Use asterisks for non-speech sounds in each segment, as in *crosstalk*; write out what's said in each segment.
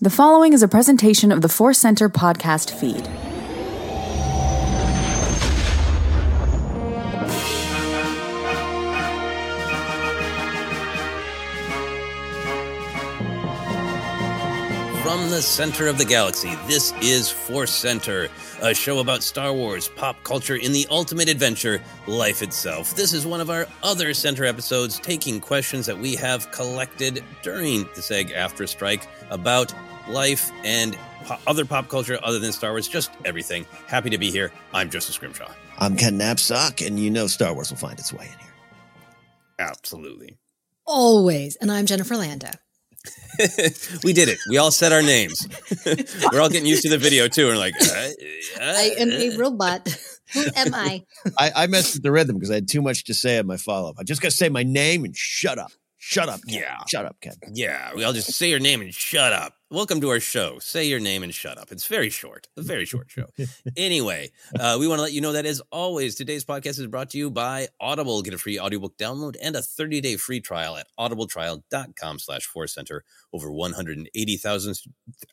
The following is a presentation of the Force Center podcast feed. From the center of the galaxy, this is Force Center, a show about Star Wars, pop culture in the ultimate adventure, life itself. This is one of our other center episodes, taking questions that we have collected during the SAG-AFTRA strike about life and po- other pop culture other than Star Wars, just everything. Happy to be here. I'm Joseph Scrimshaw. I'm Ken Napzok, and you know Star Wars will find its way in here. Absolutely. Always. And I'm Jennifer Landa. *laughs* we did it. We all said our names. *laughs* We're all getting used to the video too. We're like, uh, I am a robot. Who am I? *laughs* I, I messed with the rhythm because I had too much to say on my follow up. I just got to say my name and shut up. Shut up. Ken. Yeah. Shut up, Ken. Yeah, we all just say your name and shut up. Welcome to our show. Say your name and shut up. It's very short, a very short show. *laughs* anyway, uh, we want to let you know that as always, today's podcast is brought to you by Audible. Get a free audiobook download and a 30-day free trial at audibletrial.com slash center. Over 180,000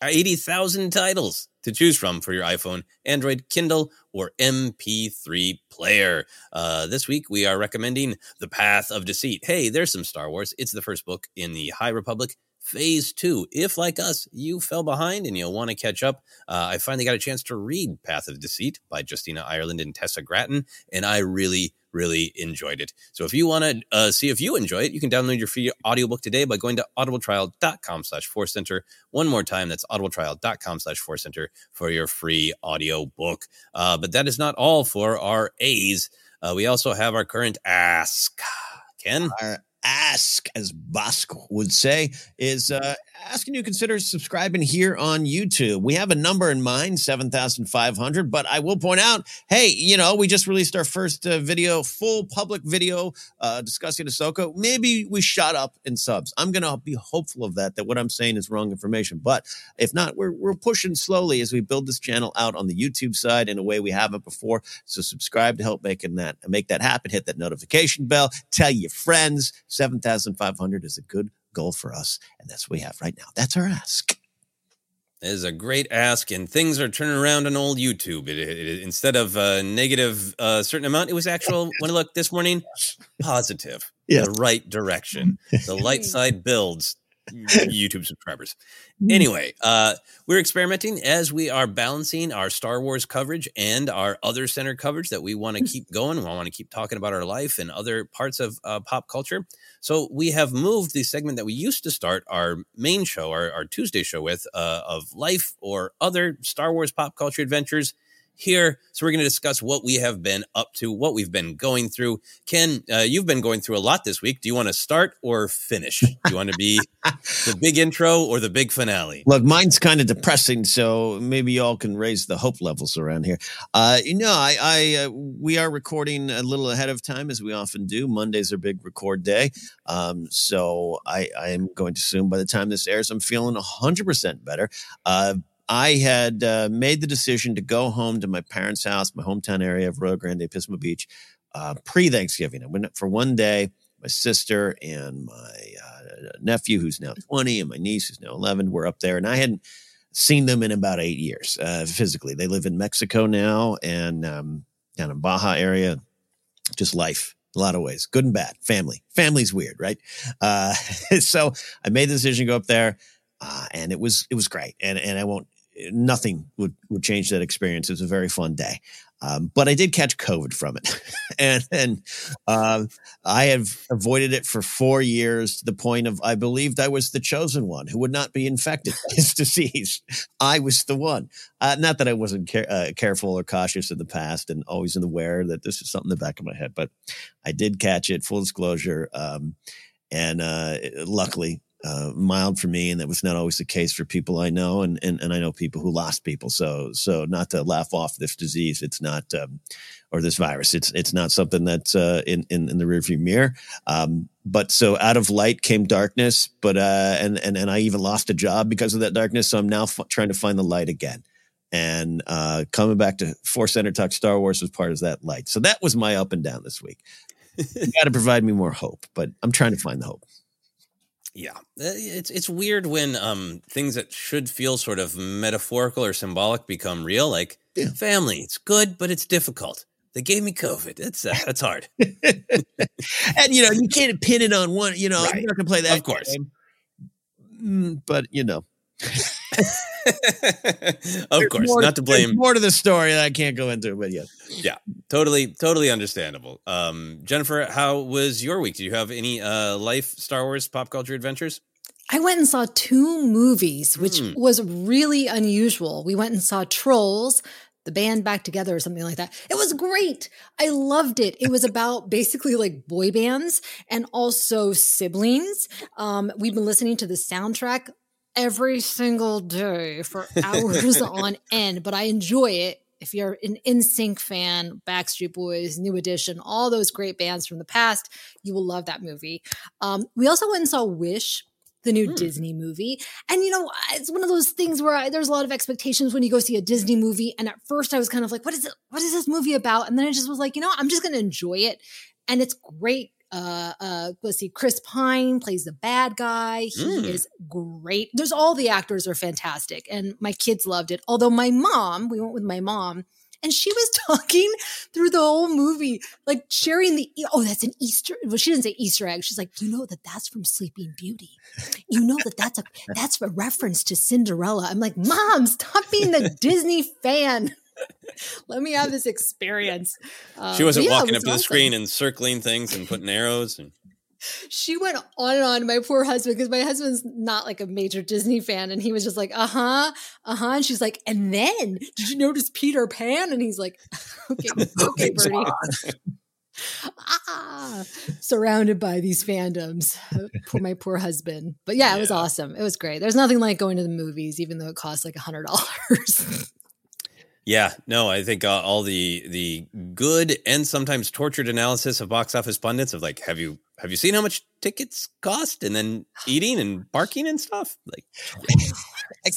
80,000 titles to choose from for your iPhone, Android, Kindle, or MP3 player. Uh, this week, we are recommending The Path of Deceit. Hey, there's some Star Wars. It's the first book in the High Republic phase two. If, like us, you fell behind and you'll want to catch up, uh, I finally got a chance to read Path of Deceit by Justina Ireland and Tessa Gratton, and I really, really enjoyed it. So if you want to uh, see if you enjoy it, you can download your free audiobook today by going to audibletrial.com slash center. One more time, that's audibletrial.com slash center for your free audiobook. Uh, but that is not all for our A's. Uh, we also have our current Ask. Ken? Ask, as Bosco would say, is uh, asking you to consider subscribing here on YouTube. We have a number in mind, 7,500, but I will point out, hey, you know, we just released our first uh, video, full public video uh, discussing Ahsoka. Maybe we shot up in subs. I'm going to be hopeful of that, that what I'm saying is wrong information. But if not, we're, we're pushing slowly as we build this channel out on the YouTube side in a way we haven't before. So subscribe to help making that, make that happen. Hit that notification bell. Tell your friends. 7,500 is a good goal for us. And that's what we have right now. That's our ask. It is a great ask, and things are turning around on old YouTube. It, it, it, instead of a negative uh, certain amount, it was actual. *laughs* when I look this morning, positive, yes. the right direction. The *laughs* light side builds *laughs* YouTube subscribers. Anyway, uh, we're experimenting as we are balancing our Star Wars coverage and our other center coverage that we want to mm. keep going. We want to keep talking about our life and other parts of uh, pop culture. So we have moved the segment that we used to start our main show, our, our Tuesday show with, uh, of life or other Star Wars pop culture adventures here. So we're going to discuss what we have been up to, what we've been going through. Ken, uh, you've been going through a lot this week. Do you want to start or finish? Do you want to be the *laughs* big intro or the big finale? Look, mine's kind of depressing, so maybe y'all can raise the hope levels around here. Uh, you know, I, I uh, we are recording a little ahead of time as we often do. Mondays are big record day, um, so I, I am going to assume by the time this airs, I'm feeling hundred percent better. I had uh, made the decision to go home to my parents' house, my hometown area of Arroyo Grande, Pismo Beach, uh, pre Thanksgiving. I went for one day. My sister and my uh, nephew, who's now 20, and my niece, who's now 11, were up there. And I hadn't seen them in about eight years uh, physically. They live in Mexico now and um, down in Baja area. Just life, a lot of ways, good and bad. Family, family's weird, right? Uh, *laughs* so I made the decision to go up there, uh, and it was it was great. And and I won't nothing would, would change that experience. It was a very fun day. Um, but I did catch COVID from it. *laughs* and and uh, I have avoided it for four years to the point of I believed I was the chosen one who would not be infected by this *laughs* disease. I was the one. Uh, not that I wasn't care, uh, careful or cautious in the past and always aware that this is something in the back of my head, but I did catch it, full disclosure. Um, and uh, luckily, uh, mild for me, and that was not always the case for people I know, and, and and I know people who lost people. So so not to laugh off this disease, it's not um, or this virus, it's it's not something that's uh, in, in in the rearview mirror. Um, but so out of light came darkness, but uh, and and and I even lost a job because of that darkness. So I'm now f- trying to find the light again. And uh, coming back to Force Center Talk Star Wars was part of that light. So that was my up and down this week. you got to provide me more hope, but I'm trying to find the hope. Yeah, uh, it's it's weird when um things that should feel sort of metaphorical or symbolic become real. Like yeah. family, it's good, but it's difficult. They gave me COVID. It's uh, *laughs* that's hard. and you know you can't pin it on one. You know right. you're not gonna play that, of course. Game. Mm, but you know. Of course, more, not to blame. More to the story that I can't go into, but yeah, yeah, totally, totally understandable. Um, Jennifer, how was your week? Did you have any uh, life Star Wars pop culture adventures? I went and saw two movies, which mm. was really unusual. We went and saw Trolls, the band back together or something like that. It was great. I loved it. It was *laughs* about basically like boy bands and also siblings. Um, we've been listening to the soundtrack every single day for hours *laughs* on end, but I enjoy it. If you're an NSYNC fan, Backstreet Boys, New Edition, all those great bands from the past, you will love that movie. Um, we also went and saw Wish, the new mm. Disney movie. And you know, it's one of those things where I, there's a lot of expectations when you go see a Disney movie. And at first I was kind of like, what is it? What is this movie about? And then I just was like, you know, I'm just going to enjoy it. And it's great uh, uh, let's see, Chris Pine plays the bad guy. He mm. is great. There's all the actors are fantastic, and my kids loved it. Although my mom, we went with my mom, and she was *laughs* talking through the whole movie, like sharing the oh, that's an Easter. Well, she didn't say Easter egg. She's like, you know that that's from Sleeping Beauty. You know that that's a that's a reference to Cinderella. I'm like, mom, stop being the *laughs* Disney fan. *laughs* Let me have this experience. she wasn't yeah, walking was up to awesome. the screen and circling things and putting arrows and she went on and on my poor husband because my husband's not like a major disney fan and he was just like uh-huh uh-huh and she's like and then did you notice peter pan and he's like *laughs* okay *laughs* okay bertie ah, surrounded by these fandoms. Poor my poor husband. But yeah, it was awesome. It was great. There's nothing like going to the movies, even though it costs like a hundred dollars. Yeah, no, I think uh, all the the good and sometimes tortured analysis of box office pundits of like, have you have you seen how much tickets cost, and then eating and barking and stuff. Like, *laughs* I,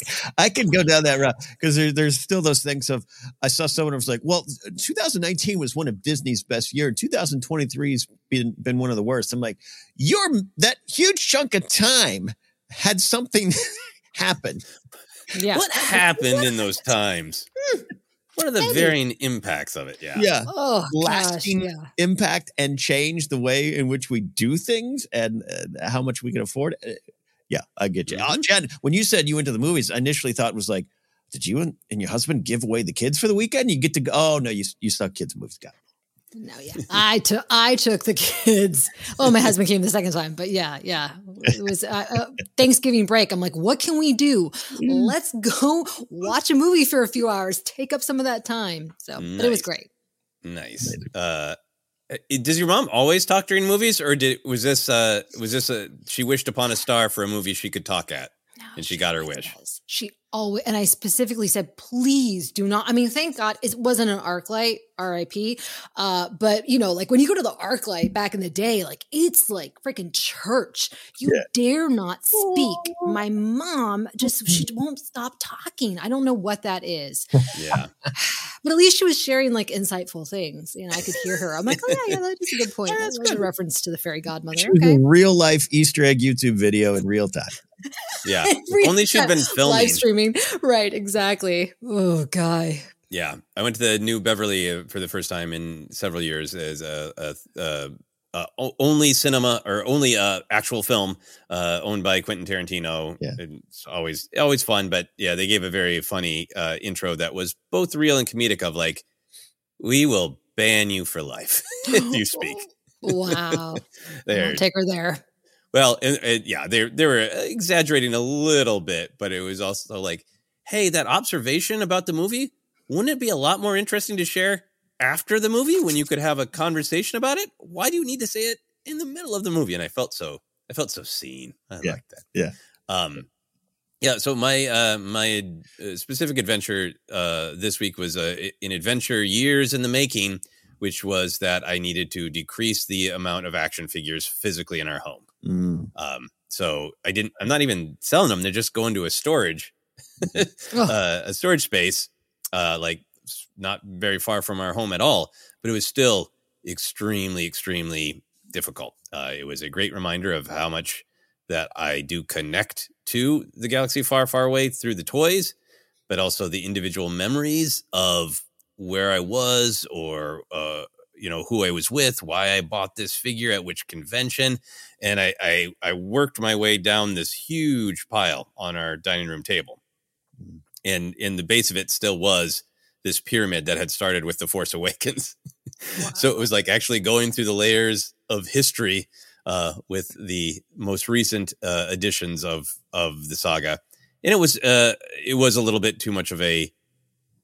I can go down that route because there, there's still those things of I saw someone who was like, well, 2019 was one of Disney's best year, 2023 has been been one of the worst. I'm like, your that huge chunk of time had something *laughs* happen. Yeah. what happened in those times? *laughs* What are the Maybe. varying impacts of it? Yeah. Yeah. Oh, lasting gosh, yeah. impact and change the way in which we do things and uh, how much we can afford. Uh, yeah, I get you. Uh, Mm-hmm. Jen, when you said you went to the movies, I initially thought it was like, did you and, and your husband give away the kids for the weekend? You get to go. Oh no, you you saw kids movies. Got it. No, yeah. I took I took the kids. Oh, my husband came the second time, but yeah, yeah. It was uh, uh, Thanksgiving break. I'm like, what can we do? Let's go watch a movie for a few hours. Take up some of that time. So, but it was great. Nice. Uh, does your mom always talk during movies, or did was this uh was this a she wished upon a star for a movie she could talk at, and she got her wish? Yes. She always, and I specifically said, please do not. I mean, thank God it wasn't an ArcLight, RIP. Uh, but you know, like when you go to the ArcLight back in the day, like it's like freaking church. You dare not speak. My mom just, *laughs* she won't stop talking. I don't know what that is. Yeah. *sighs* But at least she was sharing like insightful things. You know, I could hear her. I'm like, oh yeah, yeah, that is a good point. That was a reference to the fairy godmother. Okay. real life Easter egg YouTube video in real time. Yeah. *laughs* Only she'd been filming. live streaming. Right, exactly. Oh, guy. Yeah, I went to the New Beverly uh, for the first time in several years as a, a, a, a o- only cinema or only uh, actual film uh, owned by Quentin Tarantino. Yeah. It's always always fun, but yeah, they gave a very funny uh, intro that was both real and comedic. Of like, we will ban you for life *laughs* if you speak. *laughs* Wow. *laughs* There, I'll take her there. Well, and, and yeah, they they were exaggerating a little bit, but it was also like, hey, that observation about the movie, wouldn't it be a lot more interesting to share after the movie when you could have a conversation about it? Why do you need to say it in the middle of the movie? And I felt so, I felt so seen. I Yeah. like that. Yeah. Um, yeah. So my uh, my uh, specific adventure uh, this week was uh, an adventure years in the making, which was that I needed to decrease the amount of action figures physically in our home. Mm. Um, so I didn't. I'm not even selling them. They're just going to a storage, *laughs* uh, a storage space, uh, like not very far from our home at all. But it was still extremely, extremely difficult. Uh, it was a great reminder of how much that I do connect to the galaxy far, far away through the toys, but also the individual memories of where I was or uh, you know who I was with, why I bought this figure at which convention, and I I, I worked my way down this huge pile on our dining room table, and in the base of it still was this pyramid that had started with the Force Awakens. *laughs* so it was like actually going through the layers of history uh, with the most recent uh, editions of of the saga, and it was uh, it was a little bit too much of a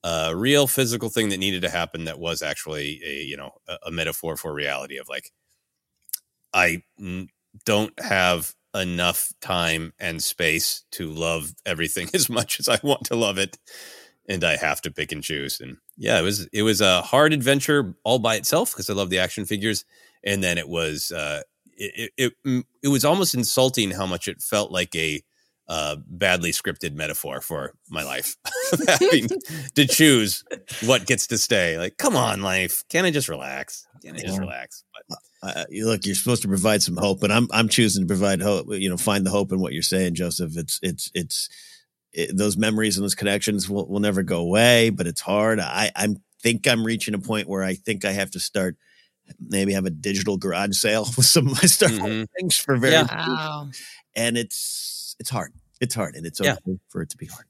uh, real physical thing that needed to happen. That was actually a you know a, a metaphor for reality of like I mm, don't have enough time and space to love everything *laughs* as much as I want to love it, and I have to pick and choose. And yeah, it was it was a hard adventure all by itself because I love the action figures, and then it was uh, it, it it it was almost insulting how much it felt like a uh, badly scripted metaphor for my life, *laughs* having to choose what gets to stay. Like, come on, life, can I just relax? Can I just Yeah. relax? But Uh, you look, you're supposed to provide some hope, but I'm I'm choosing to provide hope. You know, find the hope in what you're saying, Joseph. It's it's it's it, those memories and those connections will, will never go away, but it's hard. I I think I'm reaching a point where I think I have to start maybe have a digital garage sale *laughs* with some of my Star Wars Mhm. things for very Yeah. Wow. and it's it's hard. It's hard, and it's Yeah. okay for it to be hard.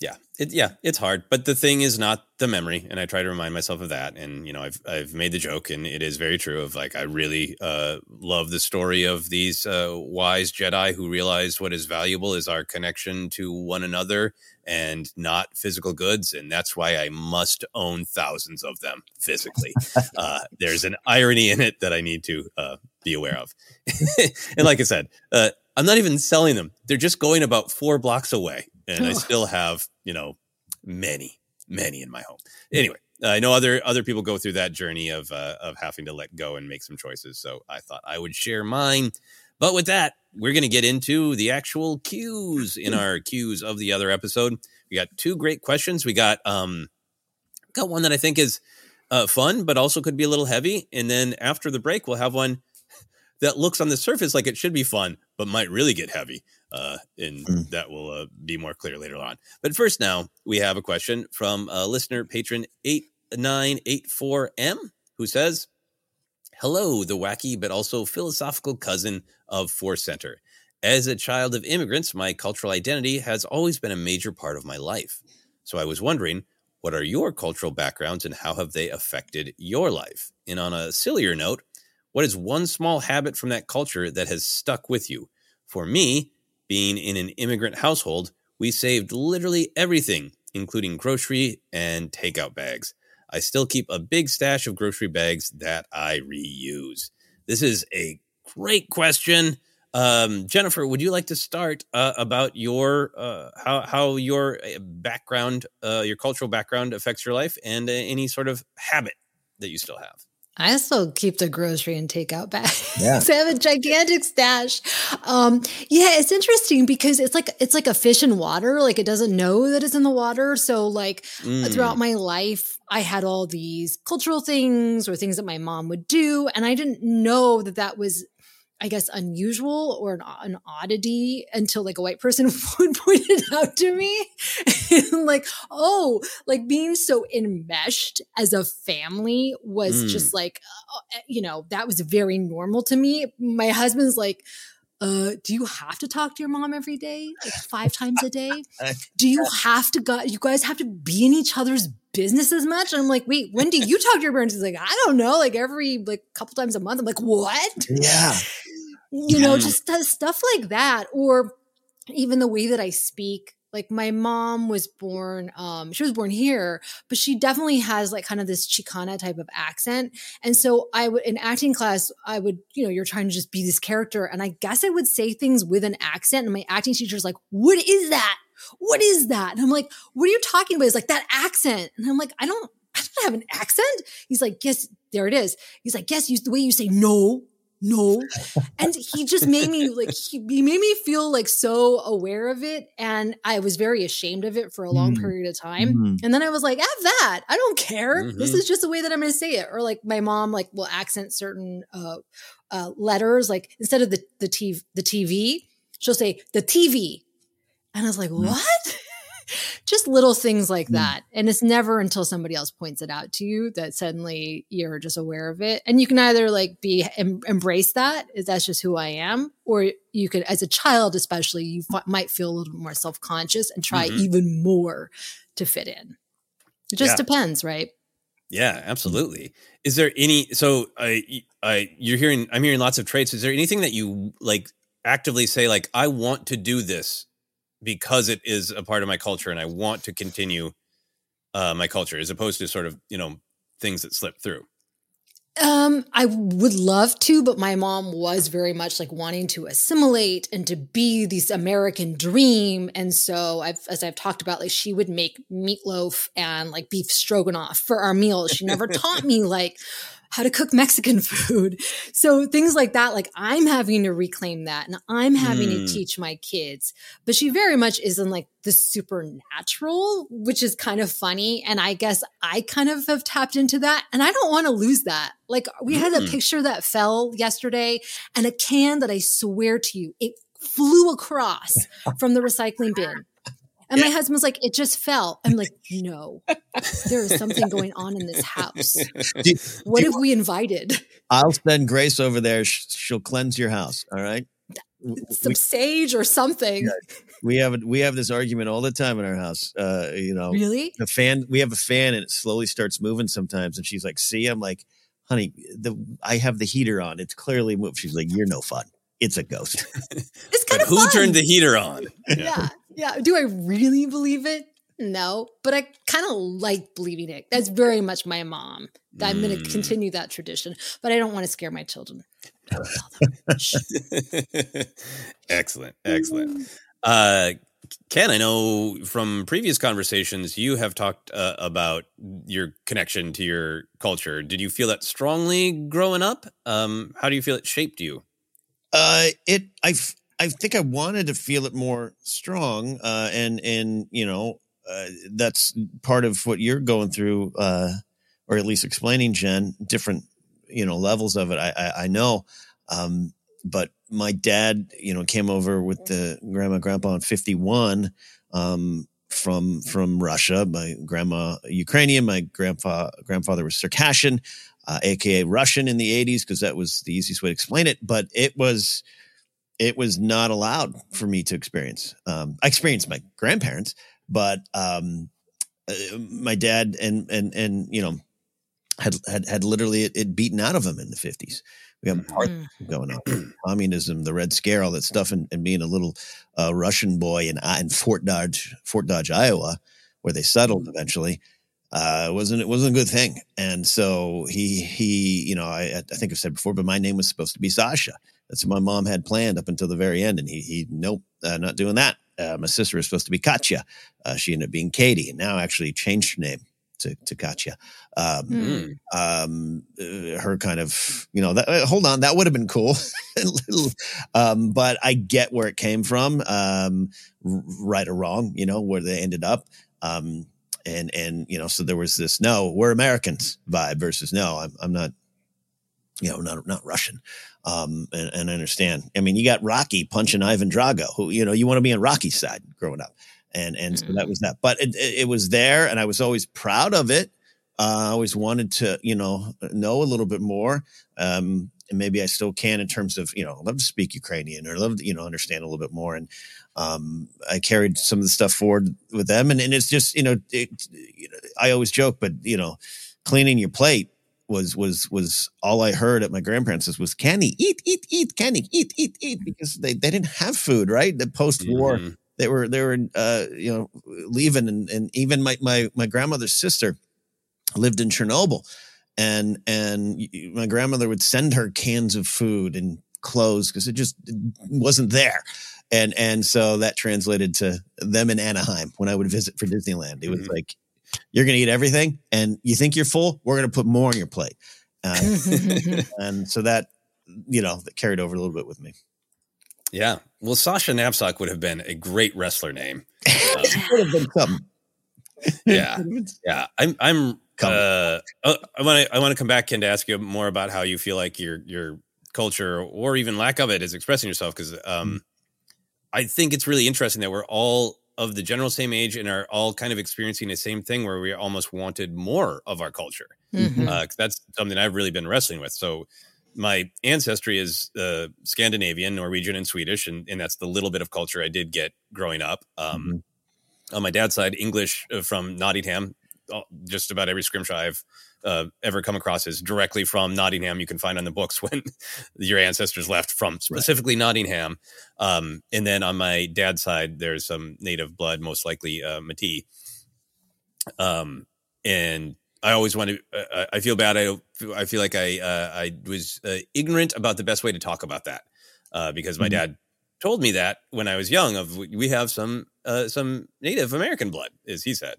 yeah, it, yeah, it's hard. But the thing is not the memory, and I try to remind myself of that. And you know, I've I've made the joke, and it is very true. Of like, I really uh, love the story of these uh, wise Jedi who realize what is valuable is our connection to one another and not physical goods, and that's why I must own thousands of them physically. *laughs* uh, there's an irony in it that I need to uh, be aware of. *laughs* and like I said, uh, I'm not even selling them; they're just going about four blocks away and I still have you know many many in my home. Anyway, I know other other people go through that journey of uh, of having to let go and make some choices. So I thought I would share mine. But with that, we're going to get into the actual Qs in our Qs of the other episode. We got two great questions. We got um got one that I think is uh, fun, but also could be a little heavy. And then after the break, we'll have one that looks on the surface like it should be fun, but might really get heavy. Uh, and mm. that will uh, be more clear later on. But first, now we have a question from a listener patron 8984M who says, Hello, the wacky but also philosophical cousin of Force Center. As a child of immigrants, my cultural identity has always been a major part of my life. So I was wondering, what are your cultural backgrounds and how have they affected your life? And on a sillier note, what is one small habit from that culture that has stuck with you? For me, being in an immigrant household, we saved literally everything, including grocery and takeout bags. I still keep a big stash of grocery bags that I reuse. This is a great question. Um, Jennifer, would you like to start uh, about your uh, how how your uh, background, uh, your cultural background affects your life, and uh, any sort of habit that you still have? I still keep the grocery and takeout bag. Yeah. *laughs* I have a gigantic stash. Um, yeah, it's interesting because it's like it's like a fish in water. Like it doesn't know that it's in the water. So like mm. throughout my life, I had all these cultural things or things that my mom would do, and I didn't know that that was I guess, unusual or an, an, oddity until like a white person *laughs* would point it out to me. *laughs* and like, oh, like being so enmeshed as a family was mm. just like, uh, you know, that was very normal to me. My husband's like, uh, do you have to talk to your mom every day, like five times a day? *laughs* Do you *laughs* have to go? You guys have to be in each other's business as much? And I'm like, wait, when do you talk to your parents? He's like, I don't know, like every like couple times a month. I'm like, what? Yeah *laughs* you know, just stuff like that. Or even the way that I speak. Like my mom was born, um, she was born here, but she definitely has like kind of this Chicana type of accent. And so I would, in acting class, I would, you know, you're trying to just be this character. And I guess I would say things with an accent. And my acting teacher's like, what is that? What is that? And I'm like, what are you talking about? He's like, that accent. And I'm like, I don't, I don't have an accent. He's like, yes, there it is. He's like, yes, you, the way you say no no. *laughs* and he just made me like, he, he, made me feel like so aware of it. And I was very ashamed of it for a long mm. period of time. Mm-hmm. And then I was like, F that. I don't care. Mm-hmm. This is just the way that I'm going to say it. Or like my mom, like, will accent certain, uh, uh, letters, like instead of the, the TV, the TV, she'll say the TV. And I was like, mm. what? Just little things like mm. that. And it's never until somebody else points it out to you that suddenly you're just aware of it. And you can either like be em- embrace that, that's just who I am, or you could, as a child especially, you f- might feel a little bit more self conscious and try mm-hmm. even more to fit in. It just yeah. depends, right? Yeah, absolutely. Is there any? So, I, I, you're hearing. I'm hearing lots of traits. Is there anything that you like actively say, like, I want to do this because it is a part of my culture and I want to continue uh, my culture as opposed to sort of, you know, things that slip through? Um, I would love to, but my mom was very much like wanting to assimilate and to be this American dream. And so I've, as I've talked about, like she would make meatloaf and like beef stroganoff for our meals. She never taught me *laughs* like, how to cook Mexican *laughs* food. So things like that, like I'm having to reclaim that and I'm having mm. to teach my kids. But she very much is in like the supernatural, which is kind of funny. And I guess I kind of have tapped into that and I don't want to lose that. Like we mm. had a hmm. picture that fell yesterday and a can that I swear to you, it flew across *laughs* from the recycling bin. And yeah. my husband's like, it just fell. I'm like, *laughs* no, there is something going on in this house. *laughs* Do, what have we invited? I'll send Grace over there. She'll cleanse your house. All right. Some we, sage or something. we have we have this argument all the time in our house. Uh, you know, Really? the fan we have a fan and it slowly starts moving sometimes and she's like see i'm like honey the i have the heater on it's clearly moved she's like you're no fun it's a ghost It's kind But of who fun. turned the heater on? yeah. Yeah. Do I really believe it? No, but I kind of like believing it. That's very much my mom. I'm going Mm. to continue that tradition, but I don't want to scare my children. Don't tell them. Shh. excellent, excellent. Uh, Ken, I know from previous conversations you have talked uh, about your connection to your culture. Did you feel that strongly growing up? Um, how do you feel it shaped you? uh it i f- i think i wanted to feel it more strong uh and and you know uh, that's part of what you're going through uh or at least explaining jen different you know levels of it i i, I know. Um but my dad you know came over with the grandma grandpa in 51 um from from russia. My grandma ukrainian my grandpa grandfather was circassian uh, aka russian in the 80s because that was the easiest way to explain it but it was it was not allowed for me to experience um i experienced my grandparents but um uh, my dad and and and you know had had, had literally it, it beaten out of him in the 50s we have Mm. going on communism the red scare all that stuff and, and being a little uh, russian boy in, in fort dodge fort dodge iowa where they settled eventually uh, it wasn't it wasn't a good thing. And so he he you know I, I think i've said before but my name was supposed to be sasha. That's what my mom had planned up until the very end. And he he nope uh, not doing that. Uh, my sister was supposed to be katya. Uh, she ended up being katie and now actually changed her name to, to katya. Um, Mm. um uh, her kind of you know that uh, hold on that would have been cool. Little, *laughs* um but i get where it came from. Um right or wrong you know where they ended up. Um and and you know so there was this no we're americans vibe versus no i'm, I'm not you know not not russian. Um and, and i understand. I mean you got rocky punching ivan drago who you know you want to be on rocky's side growing up. And and so that was that. But it, it, it was there and i was always proud of it. Uh, I always wanted to, you know, know a little bit more. Um, and maybe I still can in terms of, you know, I love to speak Ukrainian or love to, you know, understand a little bit more. And um, I carried some of the stuff forward with them. And, and it's just, you know, it, you know, I always joke, but, you know, cleaning your plate was, was, was all I heard at my grandparents' was, Kenny, eat, eat, eat, Kenny, eat, eat, eat, because they, they didn't have food, right? The post war, Mhm. they were, they were, uh, you know, leaving. And, and even my, my, my grandmother's sister, lived in Chernobyl and and my grandmother would send her cans of food and clothes because it just wasn't there and and so that translated to them in Anaheim when I would visit for Disneyland it was Mhm. like you're going to eat everything and you think you're full we're going to put more on your plate uh, *laughs* and so that you know that carried over a little bit with me Yeah. Well, Sasha Napzok would have been a great wrestler name. *laughs* Um, Would have been something. yeah. *laughs* Yeah. I'm, I'm, Come. uh, uh, I want to, I want to come back, Ken, to ask you more about how you feel like your, your culture or even lack of it is expressing yourself. Cause, um, I think it's really interesting that we're all of the general same age and are all kind of experiencing the same thing where we almost wanted more of our culture. Mhm. Uh, that's something I've really been wrestling with. So my ancestry is uh, Scandinavian, Norwegian, and Swedish, and, and that's the little bit of culture I did get growing up. Um, On my dad's side, English uh, from Nottingham. Just about every scrimshaw I've uh, ever come across is directly from Nottingham. You can find on the books *laughs* when your ancestors left from specifically Nottingham. Um, and then on my dad's side, there's some native blood, most likely uh. Um, and I always want to. Uh, I feel bad. I I feel like I uh, I was uh, ignorant about the best way to talk about that uh, because my Mhm. dad told me that when I was young. Of we have some uh, some Native American blood, as he said.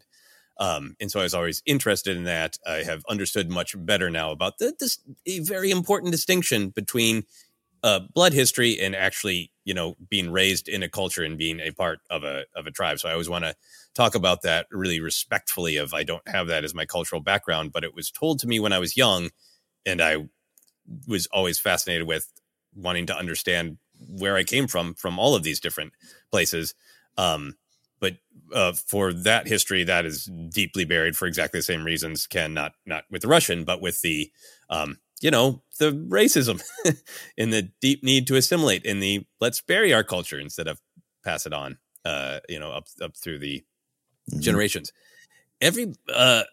Um, and so I was always interested in that. I have understood much better now about the, this very important distinction between uh, blood history and actually, you know, being raised in a culture and being a part of a of a tribe. So I always want to talk about that really respectfully. Of I don't have that as my cultural background, but it was told to me when I was young, and I was always fascinated with wanting to understand where I came from from all of these different places. Um, but uh, for that history, that is deeply buried for exactly the same reasons. Ken, not not with the Russian, but with the um, you know the racism *laughs* and the deep need to assimilate in the let's bury our culture instead of pass it on. uh, you know, up up through the Mhm. generations. Every uh,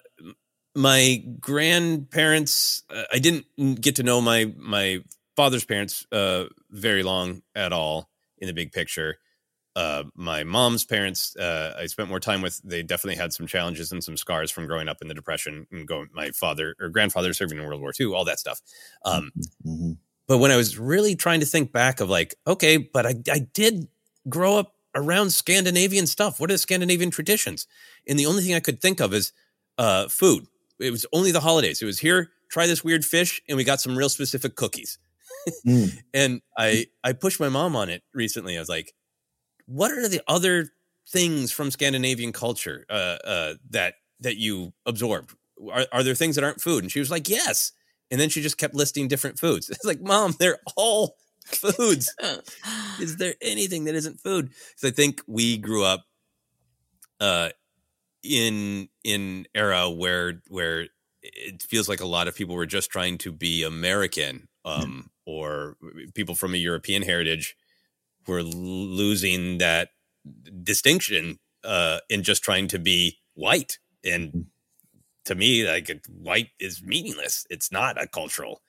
my grandparents, uh, I didn't get to know my my father's parents uh, very long at all in the big picture. Uh, my mom's parents, uh, I spent more time with. They definitely had some challenges and some scars from growing up in the depression and going. My father or grandfather serving in World War II, all that stuff. Um, Mhm. but when I was really trying to think back of like, okay, but I, I did grow up around Scandinavian stuff. What are the Scandinavian traditions? And the only thing I could think of is uh, food. It was only the holidays. It was here, try this weird fish, and we got some real specific cookies. Mm. *laughs* And I I pushed my mom on it recently. I was like, what are the other things from Scandinavian culture uh, uh, that that you absorbed? Are, are there things that aren't food? And she was like, yes. And then she just kept listing different foods. *laughs* It's like, mom, they're all foods. *laughs* Is there anything that isn't food? Because I think we grew up uh, in in era where where it feels like a lot of people were just trying to be American, um, or people from a European heritage were l- losing that distinction uh, in just trying to be white. And to me, like white is meaningless. It's not a cultural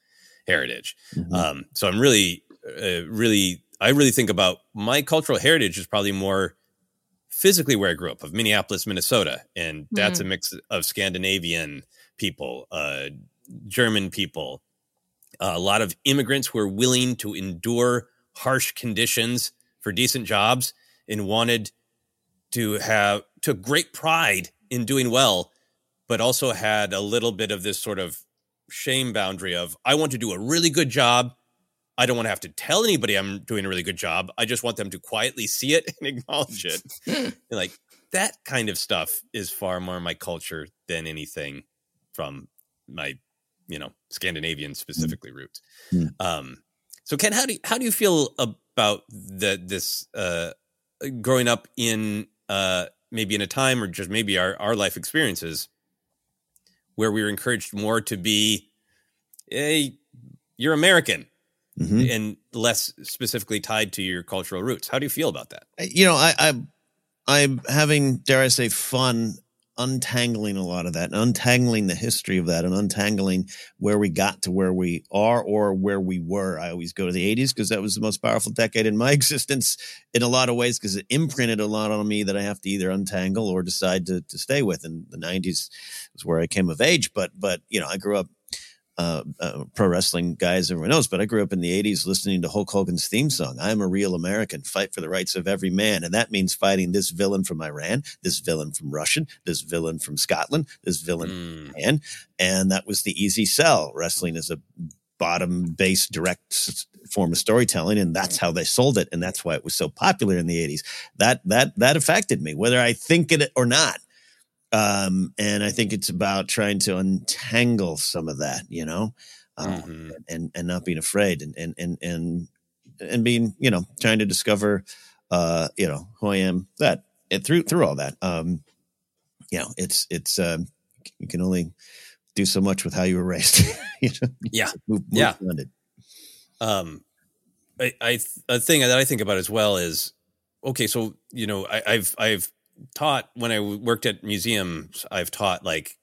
heritage. Mhm. Um, so I'm really, uh, really, I really think about my cultural heritage is probably more physically where I grew up of Minneapolis, Minnesota, and that's a mix of Scandinavian people, uh, German people, a lot of immigrants who are willing to endure harsh conditions for decent jobs and wanted to have took great pride in doing well, but also had a little bit of this sort of shame boundary of I want to do a really good job. I don't want to have to tell anybody I'm doing a really good job. I just want them to quietly see it and *laughs* acknowledge it. And *laughs* like that kind of stuff is far more my culture than anything from my, you know, Scandinavian specifically roots. Mm. Um, so Ken, how do you, how do you feel about the this uh, growing up in uh, maybe in a time or just maybe our our life experiences where we were encouraged more to be, hey, you're American Mhm. and less specifically tied to your cultural roots. How do you feel about that? you know, I, I I'm having, dare I say, fun untangling a lot of that and untangling the history of that and untangling where we got to where we are or where we were. I always go to the 80s because that was the most powerful decade in my *laughs* existence in a lot of ways because it imprinted a lot on me that I have to either untangle or decide to, to stay with. And the 90s was where I came of age. But, but, you know, I grew up uh, uh, pro wrestling guys, everyone knows, but I grew up in the 80s listening to Hulk Hogan's theme song. I'm a real American, fight for the rights of every man. And that means fighting this villain from Iran, this villain from Russian, this villain from Scotland, this villain Mm. from Japan. And that was the easy sell. Wrestling is a bottom base direct form of storytelling and that's how they sold it and that's why it was so popular in the 80s that that that affected me whether i think it or not um and i think it's about trying to untangle some of that you know uh, Mhm. and and not being afraid and and and and and being you know trying to discover uh you know who i am that it, through through all that um you know it's it's um you can only do so much with how you were raised *laughs* you know Yeah. move, move Yeah. Um, I, I th- a thing that I think about as well is okay. So you know, I, I've I've taught when I worked at museums. I've taught like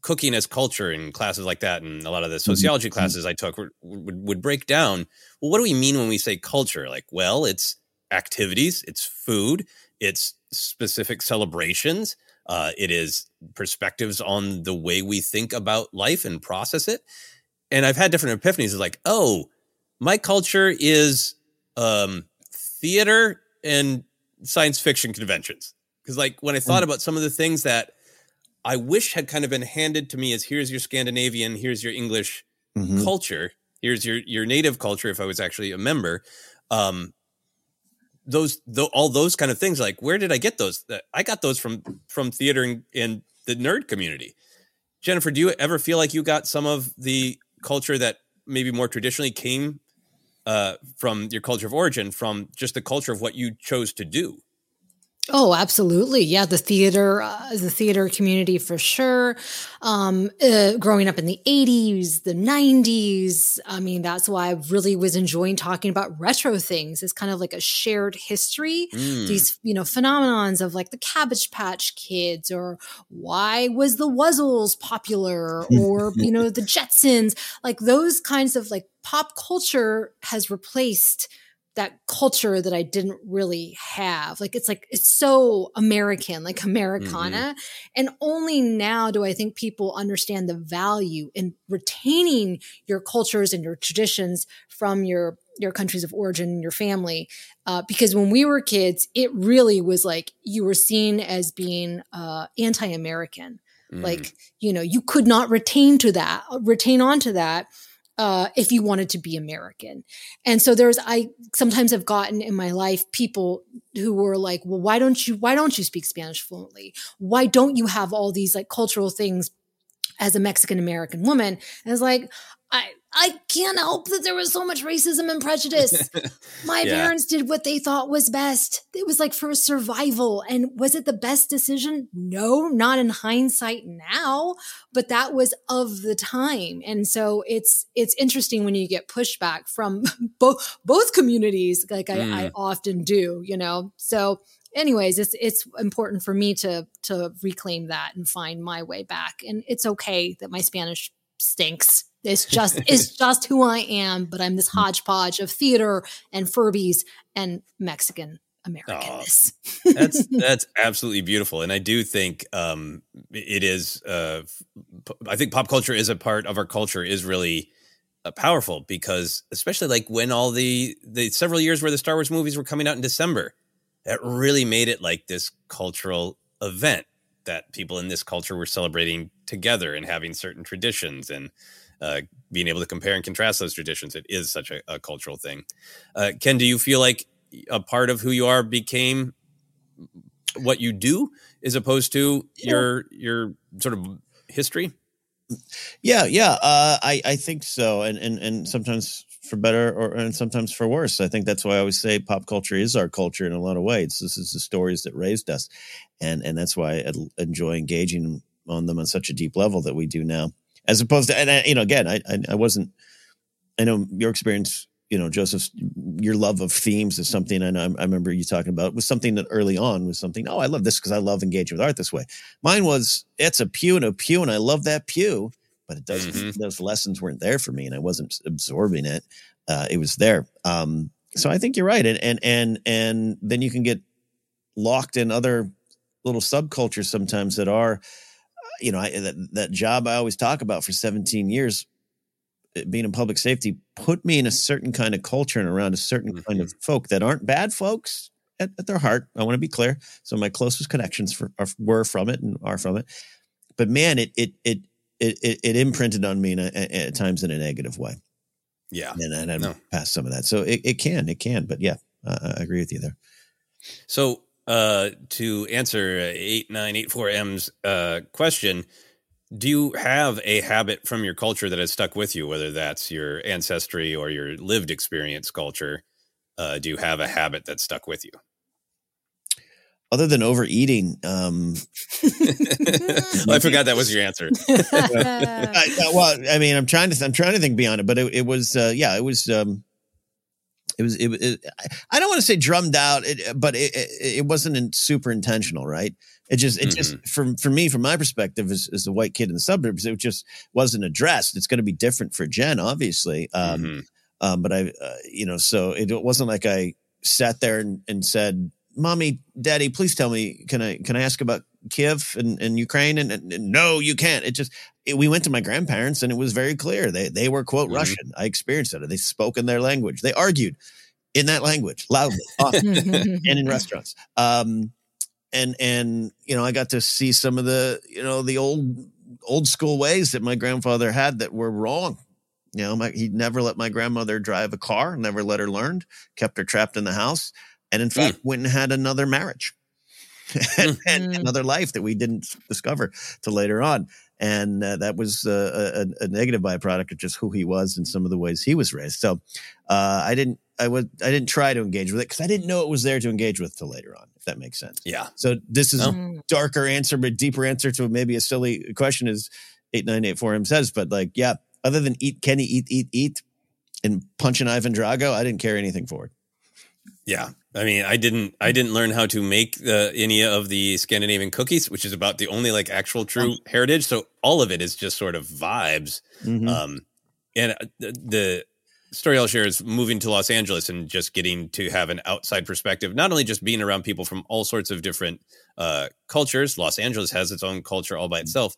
cooking as culture in classes like that, and a lot of the sociology classes I took were, would would break down. Well, what do we mean when we say culture? Like, well, it's activities, it's food, it's specific celebrations. Uh, it is perspectives on the way we think about life and process it. And I've had different epiphanies. Is like, oh, my culture is um, theater and science fiction conventions. Because like when I thought about some of the things that I wish had kind of been handed to me as here's your Scandinavian, here's your English Mhm. culture, here's your your native culture. If I was actually a member, um, those tho- all those kind of things. Like where did I get those? I got those from from theater and, and the nerd community. Jennifer, do you ever feel like you got some of the culture that maybe more traditionally came uh, from your culture of origin, from just the culture of what you chose to do? Oh, absolutely. Yeah, the theater, uh, the theater community for sure. Um, uh, growing up in the 80s, the 90s. I mean, that's why I really was enjoying talking about retro things. It's kind of like a shared history. Mm. These, you know, phenomenons of like the Cabbage Patch Kids or why was the Wuzzles popular or, you know, the *laughs* Jetsons. Like those kinds of like pop culture has replaced that culture that I didn't really have. Like it's like it's so American, like Americana. And only now do I think people understand the value in retaining your cultures and your traditions from your your countries of origin and your family. Uh, because when we were kids, it really was like you were seen as being uh, anti-American. Mm. Like, you know, you could not retain to that, retain onto that uh, if you wanted to be American. And so there's, I sometimes have gotten in my life people who were like, well, why don't you, why don't you speak Spanish fluently? Why don't you have all these like cultural things as a Mexican American woman? And it's like, I, I can't help that there was so much racism and prejudice. *laughs* My Yeah. parents did what they thought was best. It was like for survival. And was it the best decision? No, not in hindsight now, but that was of the time. And so it's it's interesting when you get pushback from *laughs* both both communities, like I, I mm. often do, you know. So anyways, it's it's important for me to to reclaim that and find my way back. And it's okay that my Spanish stinks. It's just it's *laughs* just who I am, but I'm this hodgepodge of theater and Furbies and Mexican Americanness. *laughs* that's that's absolutely beautiful and i do think um it is uh i think pop culture is a part of our culture is really uh, powerful because especially like when all the the several years where the star wars movies were coming out in december that really made it like this cultural event that people in this culture were celebrating together and having certain traditions and uh, being able to compare and contrast those traditions it is such a, a cultural thing uh, ken do you feel like a part of who you are became what you do as opposed to your your sort of history Yeah, yeah, uh, I I think so, and and and sometimes for better or and sometimes for worse. I think that's why I always say pop culture is our culture in a lot of ways. This is the stories that raised us, and and that's why I enjoy engaging on them on such a deep level that we do now, as opposed to and I, you know again I, I I wasn't. I know your experience, you know, Joseph, your love of themes is something, and I, I remember you talking about was something that early on was something. Oh, I love this because I love engaging with art this way. Mine was it's a pew and a pew, and I love that pew, but it doesn't. Mhm. Those lessons weren't there for me, and I wasn't absorbing it. Uh, it was there. Um, so I think you're right, and and and and then you can get locked in other little subcultures sometimes that are, you know, I, that that job I always talk about for 17 years uh, being in public safety put me in a certain kind of culture and around a certain kind of folk that aren't bad folks at, at their heart. I want to be clear. So my closest connections for, are, were from it and are from it. But man, it it it it it, it imprinted on me in a, at times in a negative way, yeah and, and I'm No. past some of that. So it, it can, it can. But yeah, uh, I agree with you there. so uh to answer 8984m's uh question do you have a habit from your culture that has stuck with you whether that's your ancestry or your lived experience culture? Uh do you have a habit that stuck with you? Other than overeating, um, Oh, *laughs* i forgot that was your answer. *laughs* *laughs* I, I- well, I mean, I'm trying to, I'm trying to think beyond it, but it, it was, uh, yeah, it was, um, it was, it, it, I don't want to say drummed out, it, but it, it, it wasn't super intentional, right? It just, it just, for, for me, from my perspective, as, as a white kid in the suburbs, it just wasn't addressed. It's going to be different for Jen, obviously. Um, Mhm. um, but I, uh, you know, so it, it wasn't like I sat there and, and said, "Mommy, Daddy, please tell me, can I can I ask about Kiev and, and Ukraine?" And, and, and no, you can't. It just it, we went to my grandparents, and it was very clear they they were quote Mhm. Russian. I experienced it. They spoke in their language. They argued in that language loudly, often, *laughs* and in restaurants. Um, and and you know, I got to see some of the you know the old old school ways that my grandfather had that were wrong. You know, my, he never let my grandmother drive a car, never let her learn, kept her trapped in the house, and in fact went and had another marriage *laughs* and, and Mm. another life that we didn't discover till later on. And uh, that was uh, a, a negative byproduct of just who he was and some of the ways he was raised. So uh, I didn't, I was I didn't try to engage with it because I didn't know it was there to engage with till later on. If that makes sense. Yeah. So this is Oh. a darker answer, but deeper answer to maybe a silly question is eight nine eight four M says. But like, yeah, other than eat Kenny, eat, eat, eat, and punch punching Ivan Drago, I didn't care anything for it. Yeah, I mean, I didn't, I didn't learn how to make uh, any of the Scandinavian cookies, which is about the only like actual true heritage. So all of it is just sort of vibes. Mhm. Um, and uh, the, the story I'll share is moving to Los Angeles and just getting to have an outside perspective. Not only just being around people from all sorts of different uh, cultures. Los Angeles has its own culture all by itself,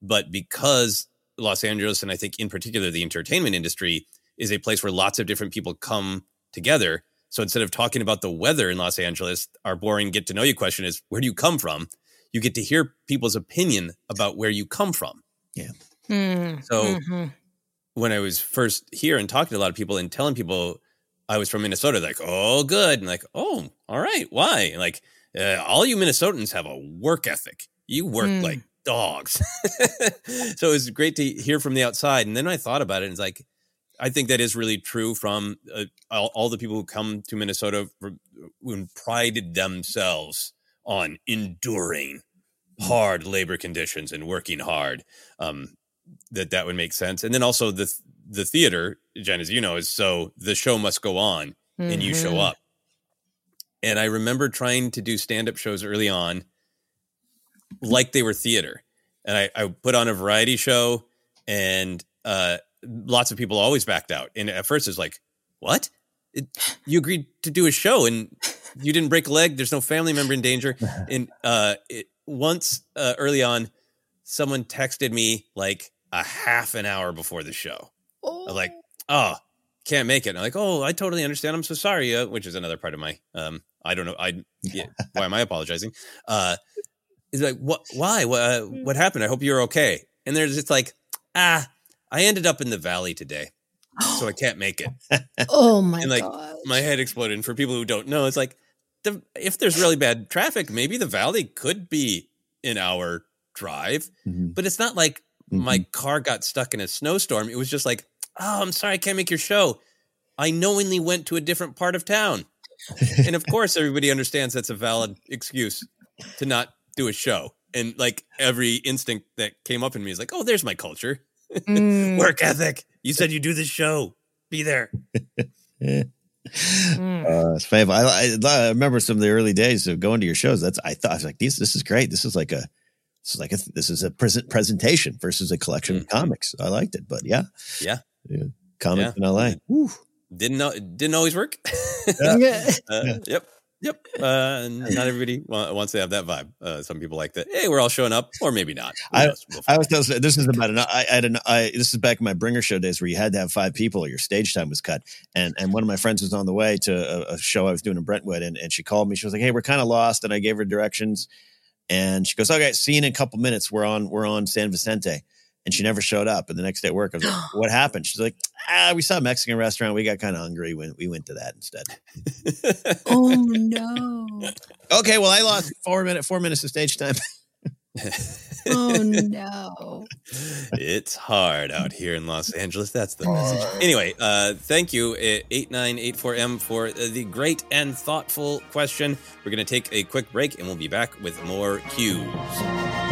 but because Los Angeles, and I think in particular the entertainment industry, is a place where lots of different people come together. So instead of talking about the weather in Los Angeles, our boring get to know you question is where do you come from? You get to hear people's opinion about where you come from. Hmm. So Mhm. when I was first here and talking to a lot of people and telling people I was from Minnesota, like, oh, good. And like, oh, all right. Why? And like, uh, all you Minnesotans have a work ethic. You work Mm. like dogs. *laughs* so it was great to hear from the outside. And then I thought about it and it's like, I think that is really true from uh, all, all the people who come to Minnesota for, who prided themselves on enduring hard labor conditions and working hard. Um, that that would make sense. And then also the the theater, Jen, as you know, is so the show must go on and you show Mhm. up. And I remember trying to do stand up shows early on, like they were theater. And I, I put on a variety show, and uh, lots of people always backed out. And at first, it's like, what? It, you agreed to do a show and you didn't break a leg. There's no family member in danger. *laughs* And uh, it, once uh, early on, someone texted me like a half an hour before the show. I was like, oh, can't make it. And I'm like, oh, I totally understand. I'm so sorry. Uh, which is another part of my, um, I don't know. I, yeah, why am I apologizing? Uh, he's like, what, why, what, uh, what happened? I hope you're okay. And there's just like, ah, I ended up in the valley today, so I *gasps* can't make it. Oh *laughs* my god. and like god. my head exploded. And for people who don't know, it's like, the, if there's really bad traffic, maybe the valley could be an hour drive, Mhm. but it's not like my car got stuck in a snowstorm. It was just like, oh, I'm sorry, I can't make your show. I knowingly went to a different part of town. *laughs* and of course, everybody understands that's a valid excuse to not do a show. And like every instinct that came up in me is like, oh, there's my culture. Mm. *laughs* Work ethic. You said you do this show. Be there. *laughs* Mm. Uh, it's Fav, I, I, I remember some of the early days of going to your shows. That's I thought I was like, this this is great. This is like a this is like a this is a present presentation versus a collection of comics. I liked it, but yeah, Yeah. comics Yeah. in LA. Woo. Didn't know didn't always work. *laughs* Yeah. Uh, yep. Yep. Uh, *laughs* not everybody wa- wants to have that vibe. Uh, some people like that. Hey, we're all showing up, or maybe not. I- We'll I was telling this is about an I, I had an I this is back in my bringer show days where you had to have five people or your stage time was cut. And and one of my friends was on the way to a, a show I was doing in Brentwood and, and she called me. She was like, Hey, we're kind of lost. And I gave her directions. And she goes, Okay, see you in a couple minutes. We're on we're on San Vicente. And she never showed up. And the next day at work, I was like, *gasps* What happened? She's like, Ah, we saw a Mexican restaurant. We got kind of hungry when we went to that instead. oh *laughs* no. Okay, well, I lost four minutes four minutes of stage time. *laughs* Oh *laughs* no. it's hard out here in Los Angeles. That's the message. Anyway, uh, thank you, uh, 8984M, for uh, the great and thoughtful question. We're going to take a quick break and we'll be back with more Qs.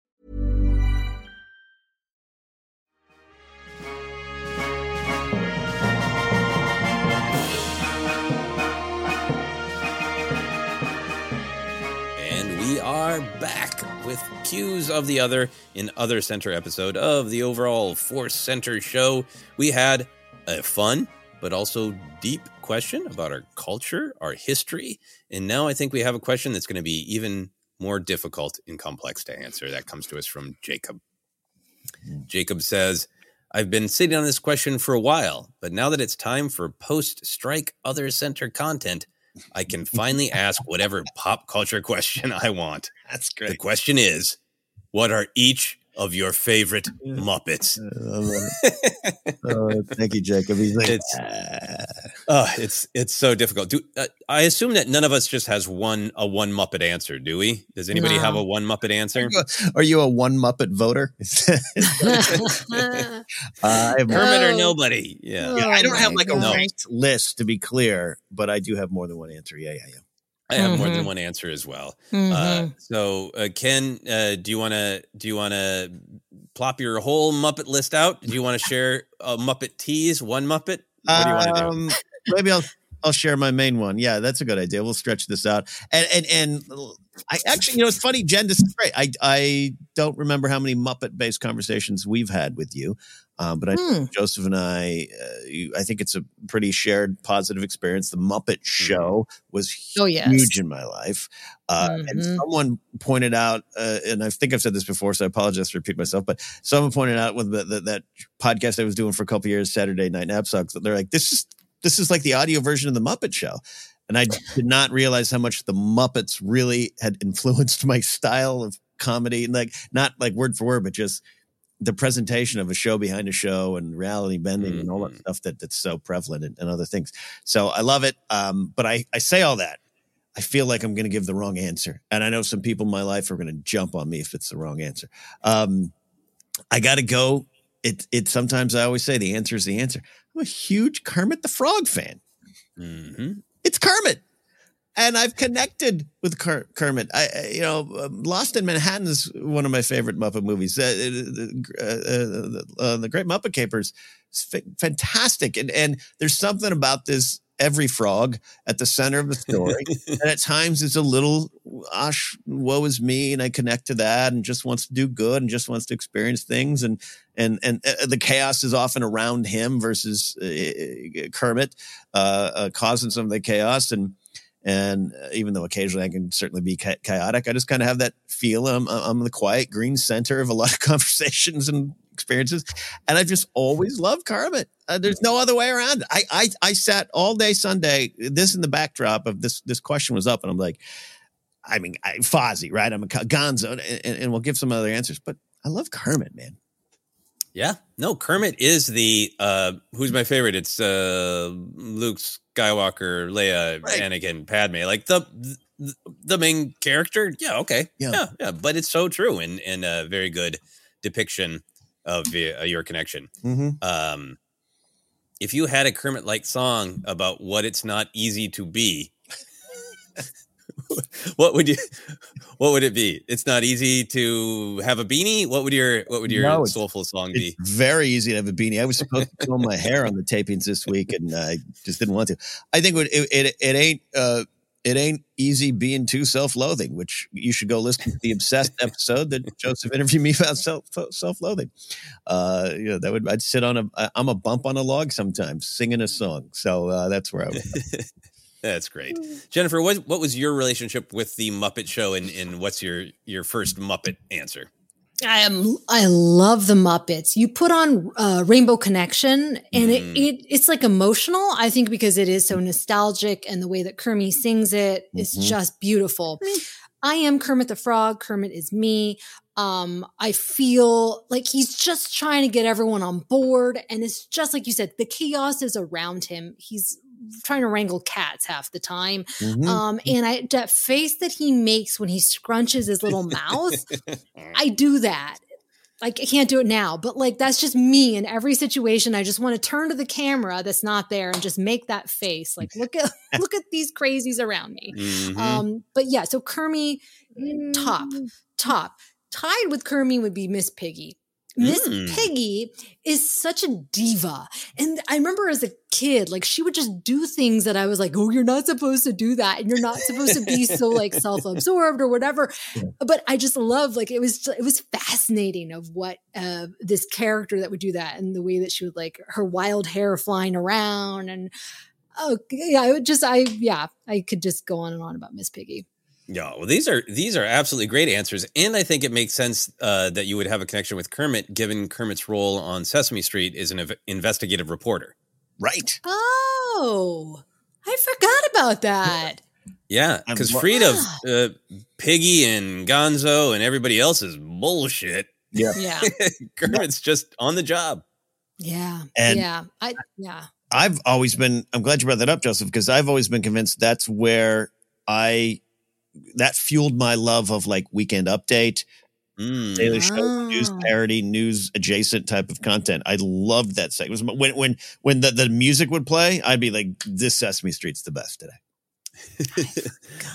Are back with Qs of the Other in Other Center episode of the overall ForceCenter show. We had a fun but also deep question about our culture, our history, and now I think we have a question that's going to be even more difficult and complex to answer. That comes to us from Jacob. Jacob says, I've been sitting on this question for a while, but now that it's time for post strike other center content, I can *laughs* finally ask whatever pop culture *laughs* question I want. That's great. The question is, what are each of your favorite Muppets? oh, thank you, Jacob. He's like, it's, uh, it's it's so difficult. Do uh, I assume that none of us just has one a one Muppet answer? Do we? Does anybody No. have a one Muppet answer? Are you a one Muppet voter? I have Kermit or nobody? Yeah. Yeah, I don't Oh have my like a God. ranked list to be clear, but I do have more than one answer. Yeah, yeah, yeah. I have more Mm-hmm. than one answer as well. Uh, Mhm. so, uh, Ken, uh, do you want to do you want to plop your whole Muppet list out? Do you want to share a Muppet tease? One Muppet? What do you want to do? Um, maybe I'll I'll share my main one. Yeah, that's a good idea. We'll stretch this out. And and and I actually, you know, it's funny, Jen. This is great. I I don't remember how many Muppet based conversations we've had with you, um, but I, Hmm. Joseph and I, uh, you, I think it's a pretty shared positive experience. The Muppet Show was Oh, yes. huge in my life, uh, and Mhm. someone pointed out, uh, and I think I've said this before, so I apologize to repeat myself, but someone pointed out with the, the, that podcast I was doing for a couple years, Saturday Night Napzok, that they're like, this is this is like the audio version of the Muppet Show. And I did not realize how much the Muppets really had influenced my style of comedy. And like, not like word for word, but just the presentation of a show behind a show and reality bending and all that stuff that, that's so prevalent and, and other things. So I love it. Um, but I, I say all that. I feel like I'm going to give the wrong answer. And I know some people in my life are going to jump on me if it's the wrong answer. Um, I got to go. It, it sometimes I always say the answer is the answer. I'm a huge Kermit the Frog fan. Mm-hmm. It's Kermit. And I've connected with Ker- Kermit. I, you know, um, Lost in Manhattan is one of my favorite Muppet movies. Uh, uh, uh, uh, the Great Muppet Capers fa- fantastic, and and there's something about this every frog at the center of the story, and at times it's a little, "Osh, woe is me," and I connect to that, and just wants to do good, and just wants to experience things, and and and uh, the chaos is often around him versus uh, Kermit uh, uh, causing some of the chaos, and and uh, even though occasionally I can certainly be chaotic, I just kind of have that feel. I'm, I'm the quiet green center of a lot of *laughs* conversations and experiences, and I just always loved Kermit. Uh, there's no other way around it. I, I I sat all day Sunday. This in the backdrop of this this question was up, and I'm like, I mean, I, Fozzie, right? I'm a Gonzo, and, and, we'll give some other answers, but I love Kermit, man. Yeah. No, Kermit is the uh who's my favorite? It's uh Luke Skywalker, Leia, Anakin, Padme. Like the the, the main character. Yeah, okay. Yeah. yeah. Yeah, but it's so true and and a very good depiction of uh, your connection. Mm-hmm. Um if you had a Kermit like song about what it's not easy to be, *laughs* what would you what would it be? It's not easy to have a beanie. What would your what would your No, soulful song be? Very easy to have a beanie. I was supposed to comb my hair on the tapings this week, and I just didn't want to. I think it it, it, it ain't uh, it ain't easy being too self loathing. Which you should go listen to the obsessed *laughs* episode that Joseph interviewed me about self self loathing. Uh, you know that would I'd sit on a I'm a bump on a log sometimes singing a song. So uh, that's where I was. *laughs* That's great, Jennifer. What what was your relationship with the Muppet Show, and, and what's your your first Muppet answer? I am. I love the Muppets. You put on uh, Rainbow Connection, and Mm. it, it it's like emotional. I think because it is so nostalgic, and the way that Kermit sings it is Mhm. just beautiful. I am Kermit the Frog. Kermit is me. Um, I feel like he's just trying to get everyone on board, and it's just like you said, the chaos is around him. He's trying to wrangle cats half the time. Mhm. Um, and I that face that he makes when he scrunches his little mouth, *laughs* I do that. Like I can't do it now, but like that's just me in every situation. I just want to turn to the camera that's not there and just make that face. Like look at *laughs* look at these crazies around me. Mhm. Um, but yeah, so Kermie top, top. Tied with Kermie would be Miss Piggy. Miss Mm. Piggy is such a diva. And I remember as a kid, like she would just do things that I was like, oh, you're not supposed to do that. And you're not supposed to be so like *laughs* self-absorbed or whatever. But I just love like it was it was fascinating of what uh this character that would do that and the way that she would like her wild hair flying around and oh yeah, I would just I yeah, I could just go on and on about Miss Piggy. Yeah, well, these are these are absolutely great answers, and I think it makes sense uh, that you would have a connection with Kermit, given Kermit's role on Sesame Street is an ev- investigative reporter. Right. Oh, I forgot about that. Yeah, because lo- Frida, uh, Piggy, and Gonzo, and everybody else is bullshit. Yeah. Yeah. *laughs* Kermit's just on the job. Yeah. And- yeah. I yeah. I've always been, I'm glad you brought that up, Joseph, because I've always been convinced that's where I, that fueled my love of like Weekend Update, Mm. Daily Show, news parody, news adjacent type of content. I loved that segment. Was when, when, when the, the music would play, I'd be like, this Sesame Street's the best today. *laughs*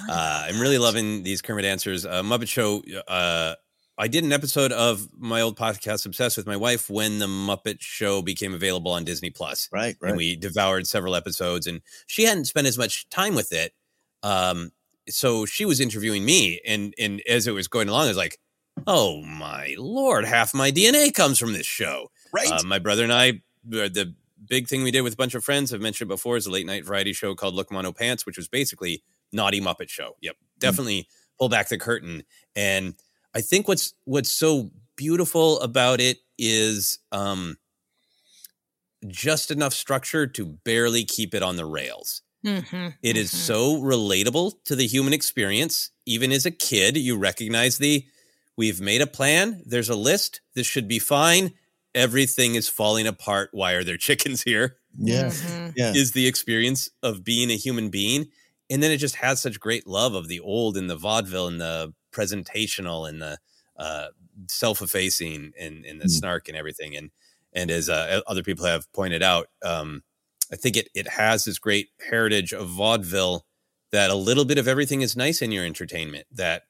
Uh, I'm really loving these Kermit answers. Uh, Muppet Show. Uh, I did an episode of my old podcast, Obsessed with my wife, when the Muppet Show became available on Disney Plus. Right, right. And we devoured several episodes, and she hadn't spent as much time with it. Um, so she was interviewing me, and and as it was going along, I was like, "Oh my lord, half my DNA comes from this show." Right. Uh, my brother and I, the big thing we did with a bunch of friends, I've mentioned before, is a late night variety show called Look Mono Pants, which was basically Naughty Muppet Show. Yep, definitely pull back the curtain. And I think what's what's so beautiful about it is um, just enough structure to barely keep it on the rails. Mhm, It is mhm. so relatable to the human experience. Even as a kid, you recognize the we've made a plan, there's a list, this should be fine. Everything is falling apart. Why are there *laughs* chickens here? Yeah. Yeah. Is the experience of being a human being. And then it just has such great love of the old and the vaudeville and the presentational and the uh, self-effacing and, and the snark and everything. And and as uh, other people have pointed out, um, I think it it has this great heritage of vaudeville that a little bit of everything is nice in your entertainment. That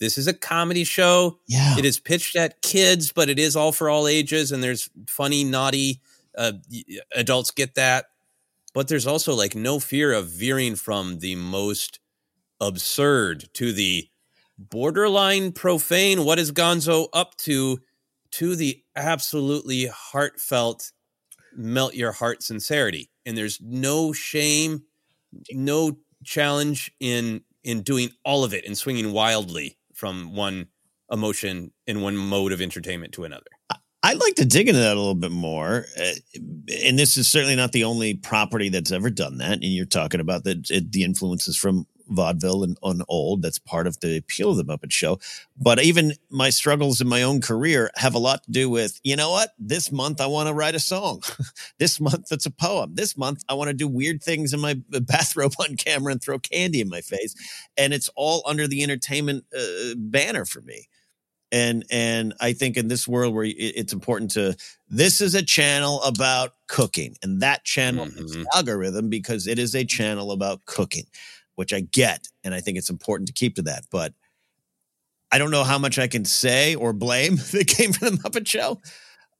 this is a comedy show. Yeah. It is pitched at kids, but it is all for all ages, and there's funny, naughty uh, adults get that. But there's also like no fear of veering from the most absurd to the borderline profane. What is Gonzo up to? To the absolutely heartfelt, melt your heart sincerity, and there's no shame, no challenge in in doing all of it and swinging wildly from one emotion in one mode of entertainment to another. I'd like to dig into that a little bit more. Uh, and this is certainly not the only property that's ever done that. And you're talking about the, the influences from vaudeville and on old. That's part of the appeal of the Muppet Show. But even my struggles in my own career have a lot to do with, you know what? This month I want to write a song. *laughs* this month it's a poem. This month I want to do weird things in my bathrobe *laughs* on camera and throw candy in my face. And it's all under the entertainment uh, banner for me and and I think in this world where it's important to this is a channel about cooking, and that channel is algorithm because it is a channel about cooking, which I get, and I think it's important to keep to that. But I don't know how much I can say or blame *laughs* that came from the Muppet Show.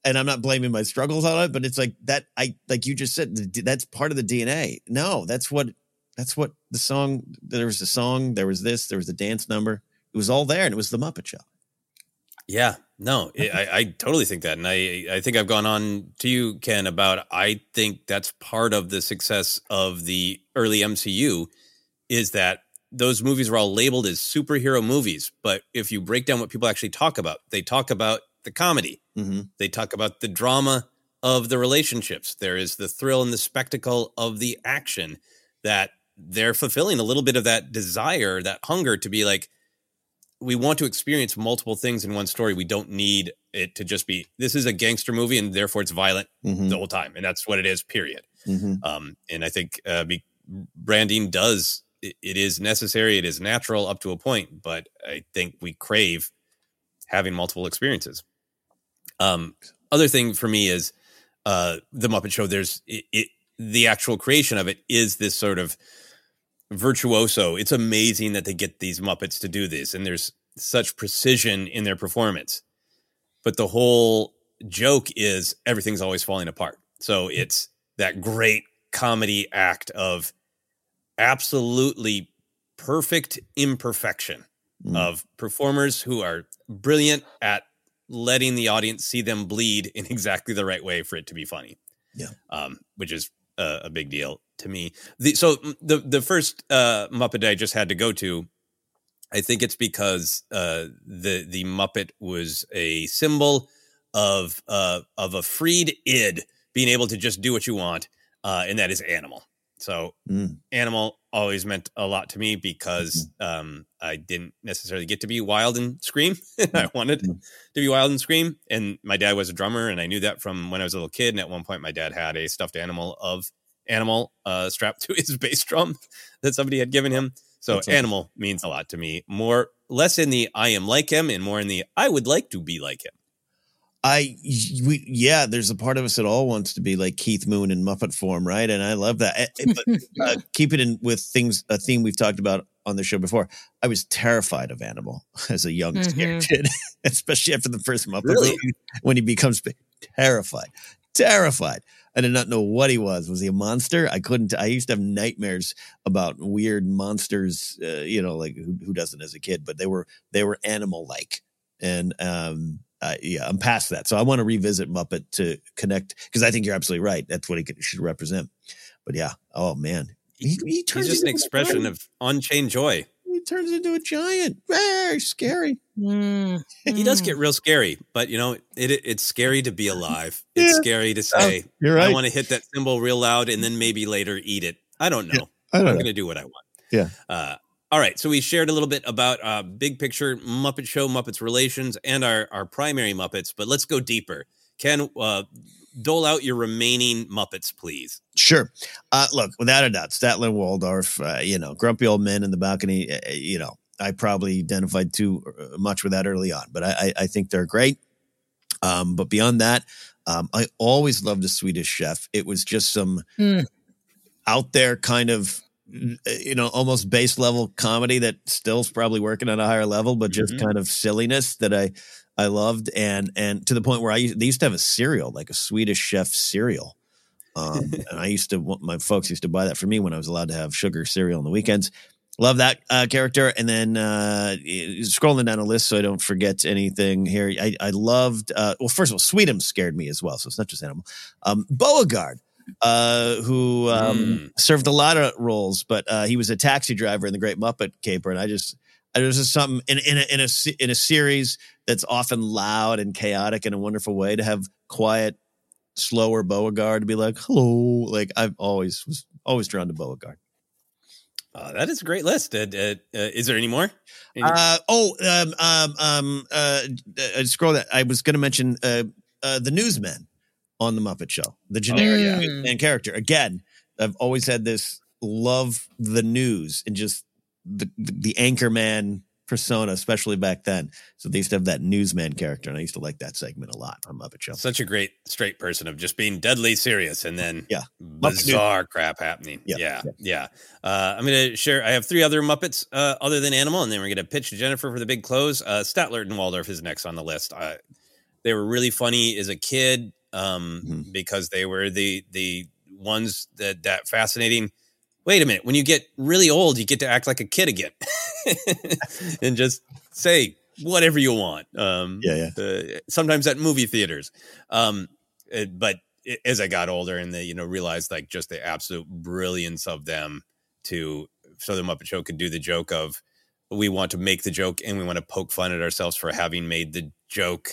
And I'm not blaming my struggles on it, but it's like that. I like you just said that's part of the DNA. No, that's what that's what the song. There was a song. There was this. There was a dance number. It was all there, and it was the Muppet Show. Yeah, no, I, I I totally think that, and I I think I've gone on to you, Ken, about I think that's part of the success of the early MCU is that those movies are all labeled as superhero movies, but if you break down what people actually talk about, they talk about the comedy, Mm-hmm. they talk about the drama of the relationships. There is the thrill and the spectacle of the action that they're fulfilling a little bit of that desire, that hunger to be like, we want to experience multiple things in one story. We don't need it to just be this is a gangster movie and therefore it's violent Mhm. the whole time, and that's what it is. Period. Mhm. Um, and I think uh, be, branding does it, is necessary. It is natural up to a point, but I think we crave having multiple experiences. Um, other thing for me is uh, the Muppet Show. There's it, it, the actual creation of it is this sort of virtuoso. It's amazing that they get these Muppets to do this, and there's such precision in their performance. But the whole joke is everything's always falling apart. So it's that great comedy act of absolutely perfect imperfection of performers who are brilliant at letting the audience see them bleed in *laughs* exactly the right way for it to be funny Yeah. um, which is a, a big deal to me. The, so mm, the the first uh, Muppet I just had to go to, I think it's because uh, the the Muppet was a symbol of uh, of a freed id being able to just do what you want, uh, and that is animal. So Mm. animal always meant a lot to me because um, I didn't necessarily get to be wild and scream. *laughs* I wanted to be wild and scream. And my dad was a drummer, and I knew that from when I was a little kid. And at one point, my dad had a stuffed animal of animal uh, strapped *laughs* to his bass drum that somebody had given him. So That's awesome. animal means a lot to me. More less in the I am like him, and more in the I would like to be like him. I we yeah, there's a part of us that all wants to be like Keith Moon in Muppet form, right? And I love that. Eh, eh, But *laughs* uh, keep it in with things a theme we've talked about on the show before. I was terrified of Animal *laughs* as a young Mhm. kid, *laughs* especially after the first Muppet Really? movie when he becomes terrified. terrified. I did not know what he was. Was he a monster? I couldn't. I used to have nightmares about weird monsters. Uh, you know, like who, who doesn't as a kid? But they were they were animal like, and um, uh, yeah, I'm past that. So I want to revisit Muppet to connect because I think you're absolutely right. That's what he could, should represent. But yeah, oh man, he, he turns He's just an into a expression of unchained joy. He turns into a giant. Very scary. Mm. He does get real scary, but you know, it, it it's scary to be alive. It's Yeah. scary to Oh, say, you're I want to hit that cymbal real loud and then maybe later eat it. I don't know. I don't I'm going to do what I want. Yeah. Uh, all right. So we shared a little bit about uh, big picture Muppet Show, Muppets relations, and our, our primary Muppets, but let's go deeper. Ken, uh, dole out your remaining Muppets, please. Sure. Uh, look, without a doubt, Statler Waldorf, uh, you know, grumpy old men in the balcony, uh, you know, I probably identified too uh, much with that early on, but I, I, I think they're great. Um, but beyond that, um, I always loved the Swedish chef. It was just some Mm. out there kind of, uh, you know, almost base level comedy that still's probably working at a higher level, but just Mhm. kind of silliness that I, I loved. And, and to the point where I, used- they used to have a cereal, like a Swedish chef cereal. Um, *laughs* and I used to, my folks used to buy that for me when I was allowed to have sugar cereal on the weekends. Love that uh, character. And then uh, scrolling down a list so I don't forget anything here. I, I loved, uh, well, first of all, Sweetums scared me as well. So it's not just animal. Um, Beauregard, uh, who um, served a lot of roles, but uh, he was a taxi driver in The Great Muppet Caper. And I just, I, there's just something in, in, a, in, a, in a series that's often loud and chaotic in a wonderful way to have quiet, slower Beauregard to be like, hello. Like I've always was always drawn to Beauregard. Uh, that is a great list. Uh, uh, uh, is there any more? Any- Uh, oh, um, um, um, uh, uh, scroll that. I was going to mention uh, uh, the newsman on the Muppet Show, the generic yeah. newsman character. Again, I've always had this love the news and just the the, the anchor man persona, especially back then. So they used to have that newsman character, and I used to like that segment a lot on Muppet Show. Such a great straight person of just being deadly serious and then Yeah. bizarre crap happening. Yeah. Yeah. Yeah. Uh, I'm going to share. I have three other Muppets uh, other than Animal, and then we're going to pitch to Jennifer for the big close. Uh, Statler and Waldorf is next on the list. Uh, they were really funny as a kid um, Mm-hmm. because they were the the ones that that fascinating. Wait a minute. When you get really old, you get to act like a kid again *laughs* and just say whatever you want. Um, Yeah, Uh, sometimes at movie theaters. Um, uh, but i- as I got older and they, you know, realized like just the absolute brilliance of them to, so the Muppet Show could do the joke of, we want to make the joke and we want to poke fun at ourselves for having made the joke.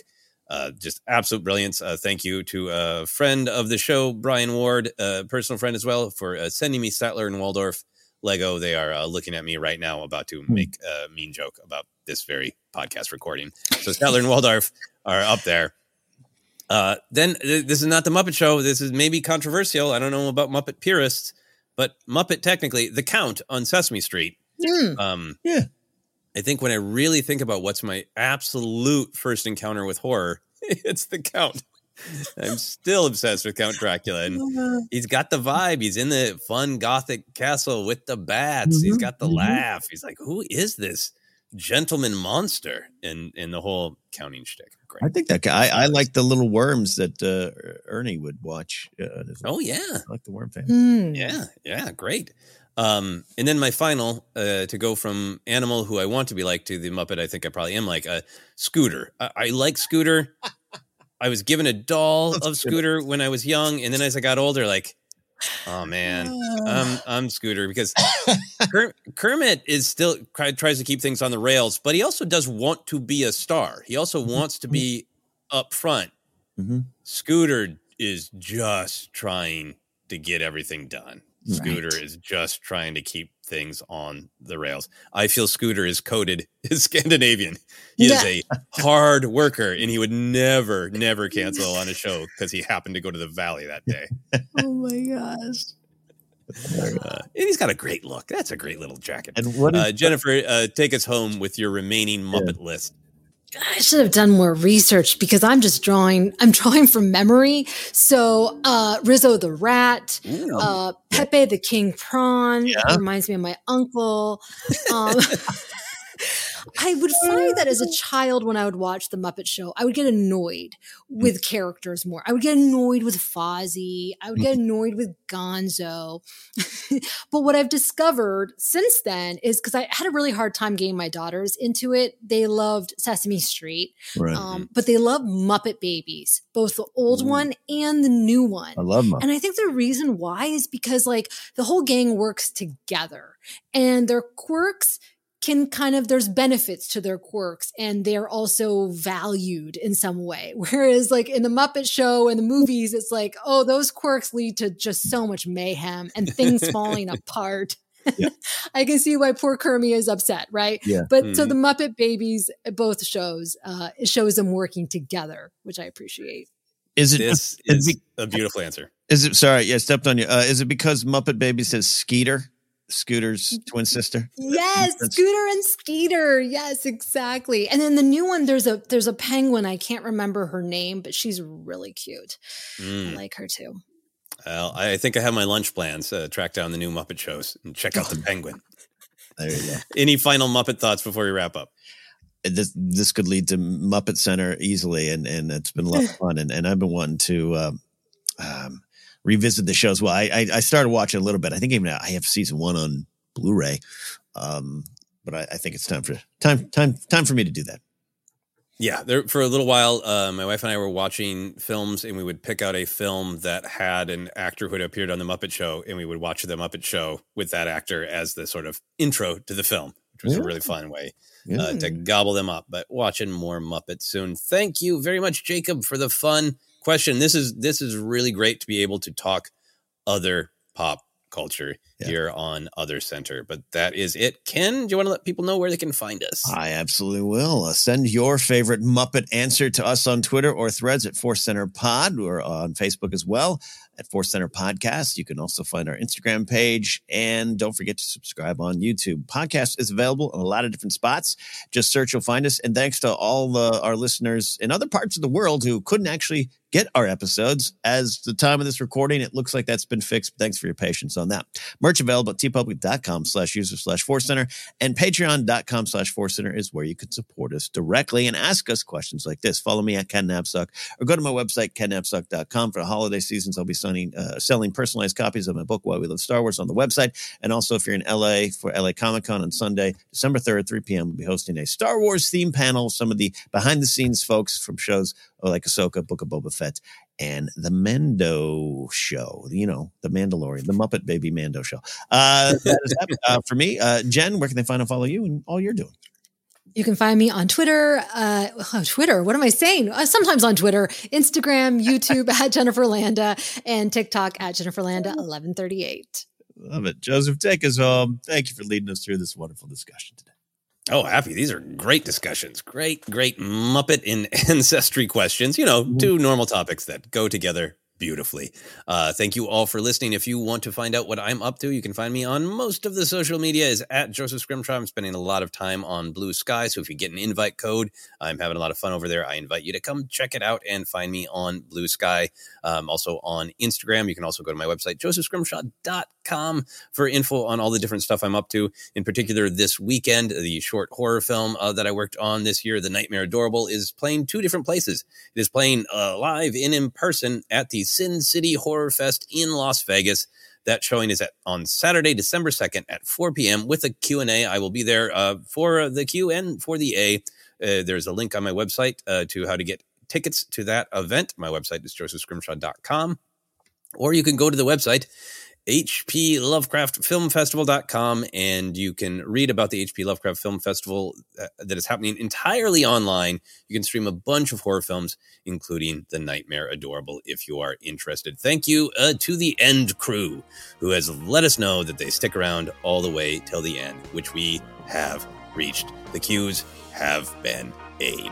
Uh, just absolute brilliance. Uh, thank you to a friend of the show, Brian Ward, a personal friend as well, for uh, sending me Statler and Waldorf Lego. They are uh, looking at me right now, about to make a mean joke about this very podcast recording. So Statler and Waldorf are up there. Uh, then th- this is not the Muppet Show. This is maybe controversial. I don't know about Muppet purists, but Muppet technically, the Count on Sesame Street. Mm. Um, yeah. I think when I really think about what's my absolute first encounter with horror, *laughs* it's the Count. I'm still obsessed with Count Dracula, and *laughs* he's got the vibe. He's in the fun gothic castle with the bats. He's Mhm, got the mhm. laugh. He's like, "Who is this gentleman monster?" And and the whole counting shtick. Great. I think that guy. I, I like the little worms that uh, Ernie would watch. Uh, Oh yeah, I like the worm fan. Hmm. Yeah, yeah, great. Um, and then my final uh, to go from animal who I want to be like to the Muppet I think I probably am like a uh, Scooter. I, I like Scooter. *laughs* I was given a doll of Scooter when I was young, and then as I got older, like, oh man, I'm *sighs* I'm Scooter because Kermit is still tries to keep things on the rails, but he also does want to be a star. He also wants to be up front. Mhm. Scooter is just trying to get everything done. Scooter is just trying to keep things on the rails. I feel Scooter is coded *laughs* as Scandinavian. He is a hard worker and he would never, never cancel on a *laughs* show because he happened to go to the valley that day. Oh my gosh. Uh, and he's got a great look. That's a great little jacket. And what uh, Jennifer, uh, take us home with your remaining Muppet list. I should have done more research because I'm just drawing. I'm drawing from memory. So uh, Rizzo the rat, uh, Pepe the king prawn Yeah. reminds me of my uncle. Um, *laughs* I would find that as a mm. child when I would watch the Muppet Show, I would get annoyed with characters more. I would get annoyed with Fozzie. I would get mm. annoyed with Gonzo. *laughs* but what I've discovered since then is because I had a really hard time getting my daughters into it. They loved Sesame Street, Right. um, but they love Muppet Babies, both the old mm. one and the new one. I love Muppet. And I think the reason why is because like the whole gang works together and their quirks can kind of there's benefits to their quirks and they're also valued in some way *laughs* whereas like in the muppet show and the movies it's like oh those quirks lead to just so much mayhem and things *laughs* falling apart *laughs* i can see why poor kermie is upset right Yeah. but so Mhm. the muppet babies both shows uh it shows them working together which i appreciate Is it? This is, is a beautiful answer. is it? Sorry, yeah, stepped on you. Uh, is it because Muppet Babies says Skeeter, Scooter's twin sister? Yes, Scooter and Skeeter. Yes, exactly. And then the new one, there's a there's a penguin. I can't remember her name, but she's really cute. I Mm. like her too. Well, I think I have my lunch plans. Uh, track down the new Muppet shows and check out the Penguin. *laughs* There you go. Any final Muppet thoughts before we wrap up? This this could lead to Muppet Center easily, and and it's been a lot of *laughs* fun. And and I've been wanting to um, um, revisit the shows. Well, I, I I started watching a little bit. I think even I have season one on Blu-ray, um, but I, I think it's time for time time time for me to do that. Yeah, there for a little while, uh, my wife and I were watching films, and we would pick out a film that had an actor who had appeared on the Muppet Show, and we would watch the Muppet Show with that actor as the sort of intro to the film, which was a really fun way uh, to gobble them up. But watching more Muppets soon. Thank you very much, Jacob, for the fun question. This is this is really great to be able to talk other pop culture here on Other Center. But that is it. Ken, do you want to let people know where they can find us? I absolutely will. Uh, send your favorite Muppet answer to us on Twitter or threads at ForceCenter Pod or on Facebook as well at ForceCenter Podcast. You can also find our Instagram page and don't forget to subscribe on YouTube. Podcast is available in a lot of different spots. Just search, you'll find us. And thanks to all the, our listeners in other parts of the world who couldn't actually get our episodes as the time of this recording. It looks like that's been fixed. Thanks for your patience on that. Merch available at teepublic.com slash user slash ForceCenter and patreon.com slash ForceCenter is where you can support us directly and ask us questions like this. Follow me at Ken Napzok or go to my website, kennapzok.com. For the holiday seasons, I'll be selling, uh, selling personalized copies of my book, Why We Love Star Wars, on the website. And also, if you're in LA for LA Comic Con on Sunday, December 3rd, 3 p.m., we'll be hosting a Star Wars theme panel. Some of the behind the scenes folks from shows like Ahsoka, Book of Boba Fett, and the Mando show. You know, the Mandalorian, the Muppet Baby Mando show. Uh, that is that. *laughs* Uh, for me, uh, Jen, where can they find and follow you and all you're doing? You can find me on Twitter. Uh, oh, Twitter. What am I saying? Uh, sometimes on Twitter, Instagram, YouTube at Jennifer Landa, and TikTok at Jennifer Landa eleven thirty eight. Love it. Joseph, take us home. Thank you for leading us through this wonderful discussion today. Oh, happy. These are great discussions. Great, great Muppet and *laughs* ancestry questions. You know, mm-hmm. two normal topics that go together beautifully. Uh, thank you all for listening. If you want to find out what I'm up to, you can find me on most of the social media is at Joseph Scrimshaw. I'm spending a lot of time on Bluesky. So if you get an invite code, I'm having a lot of fun over there. I invite you to come check it out and find me on Bluesky. Um, also on Instagram. You can also go to my website, josephscrimshaw.com for info on all the different stuff I'm up to. In particular, this weekend, the short horror film uh, that I worked on this year, The Nightmare Adorable, is playing two different places. It is playing uh, live and in person at the Sin City Horror Fest in Las Vegas. That showing is at on Saturday, December 2nd at 4 p.m. with a Q&A. I will be there uh, for the Q and for the A. Uh, there's a link on my website uh, to how to get tickets to that event. My website is josephscrimshaw.com. Or you can go to the website, hplovecraftfilmfestival.com, and you can read about the HP Lovecraft Film Festival uh, that is happening entirely online. You can stream a bunch of horror films, including The Nightmare Adorable, if you are interested. Thank you uh, to the End crew, who has let us know that they stick around all the way till the end, which we have reached. The Qs have been A'd.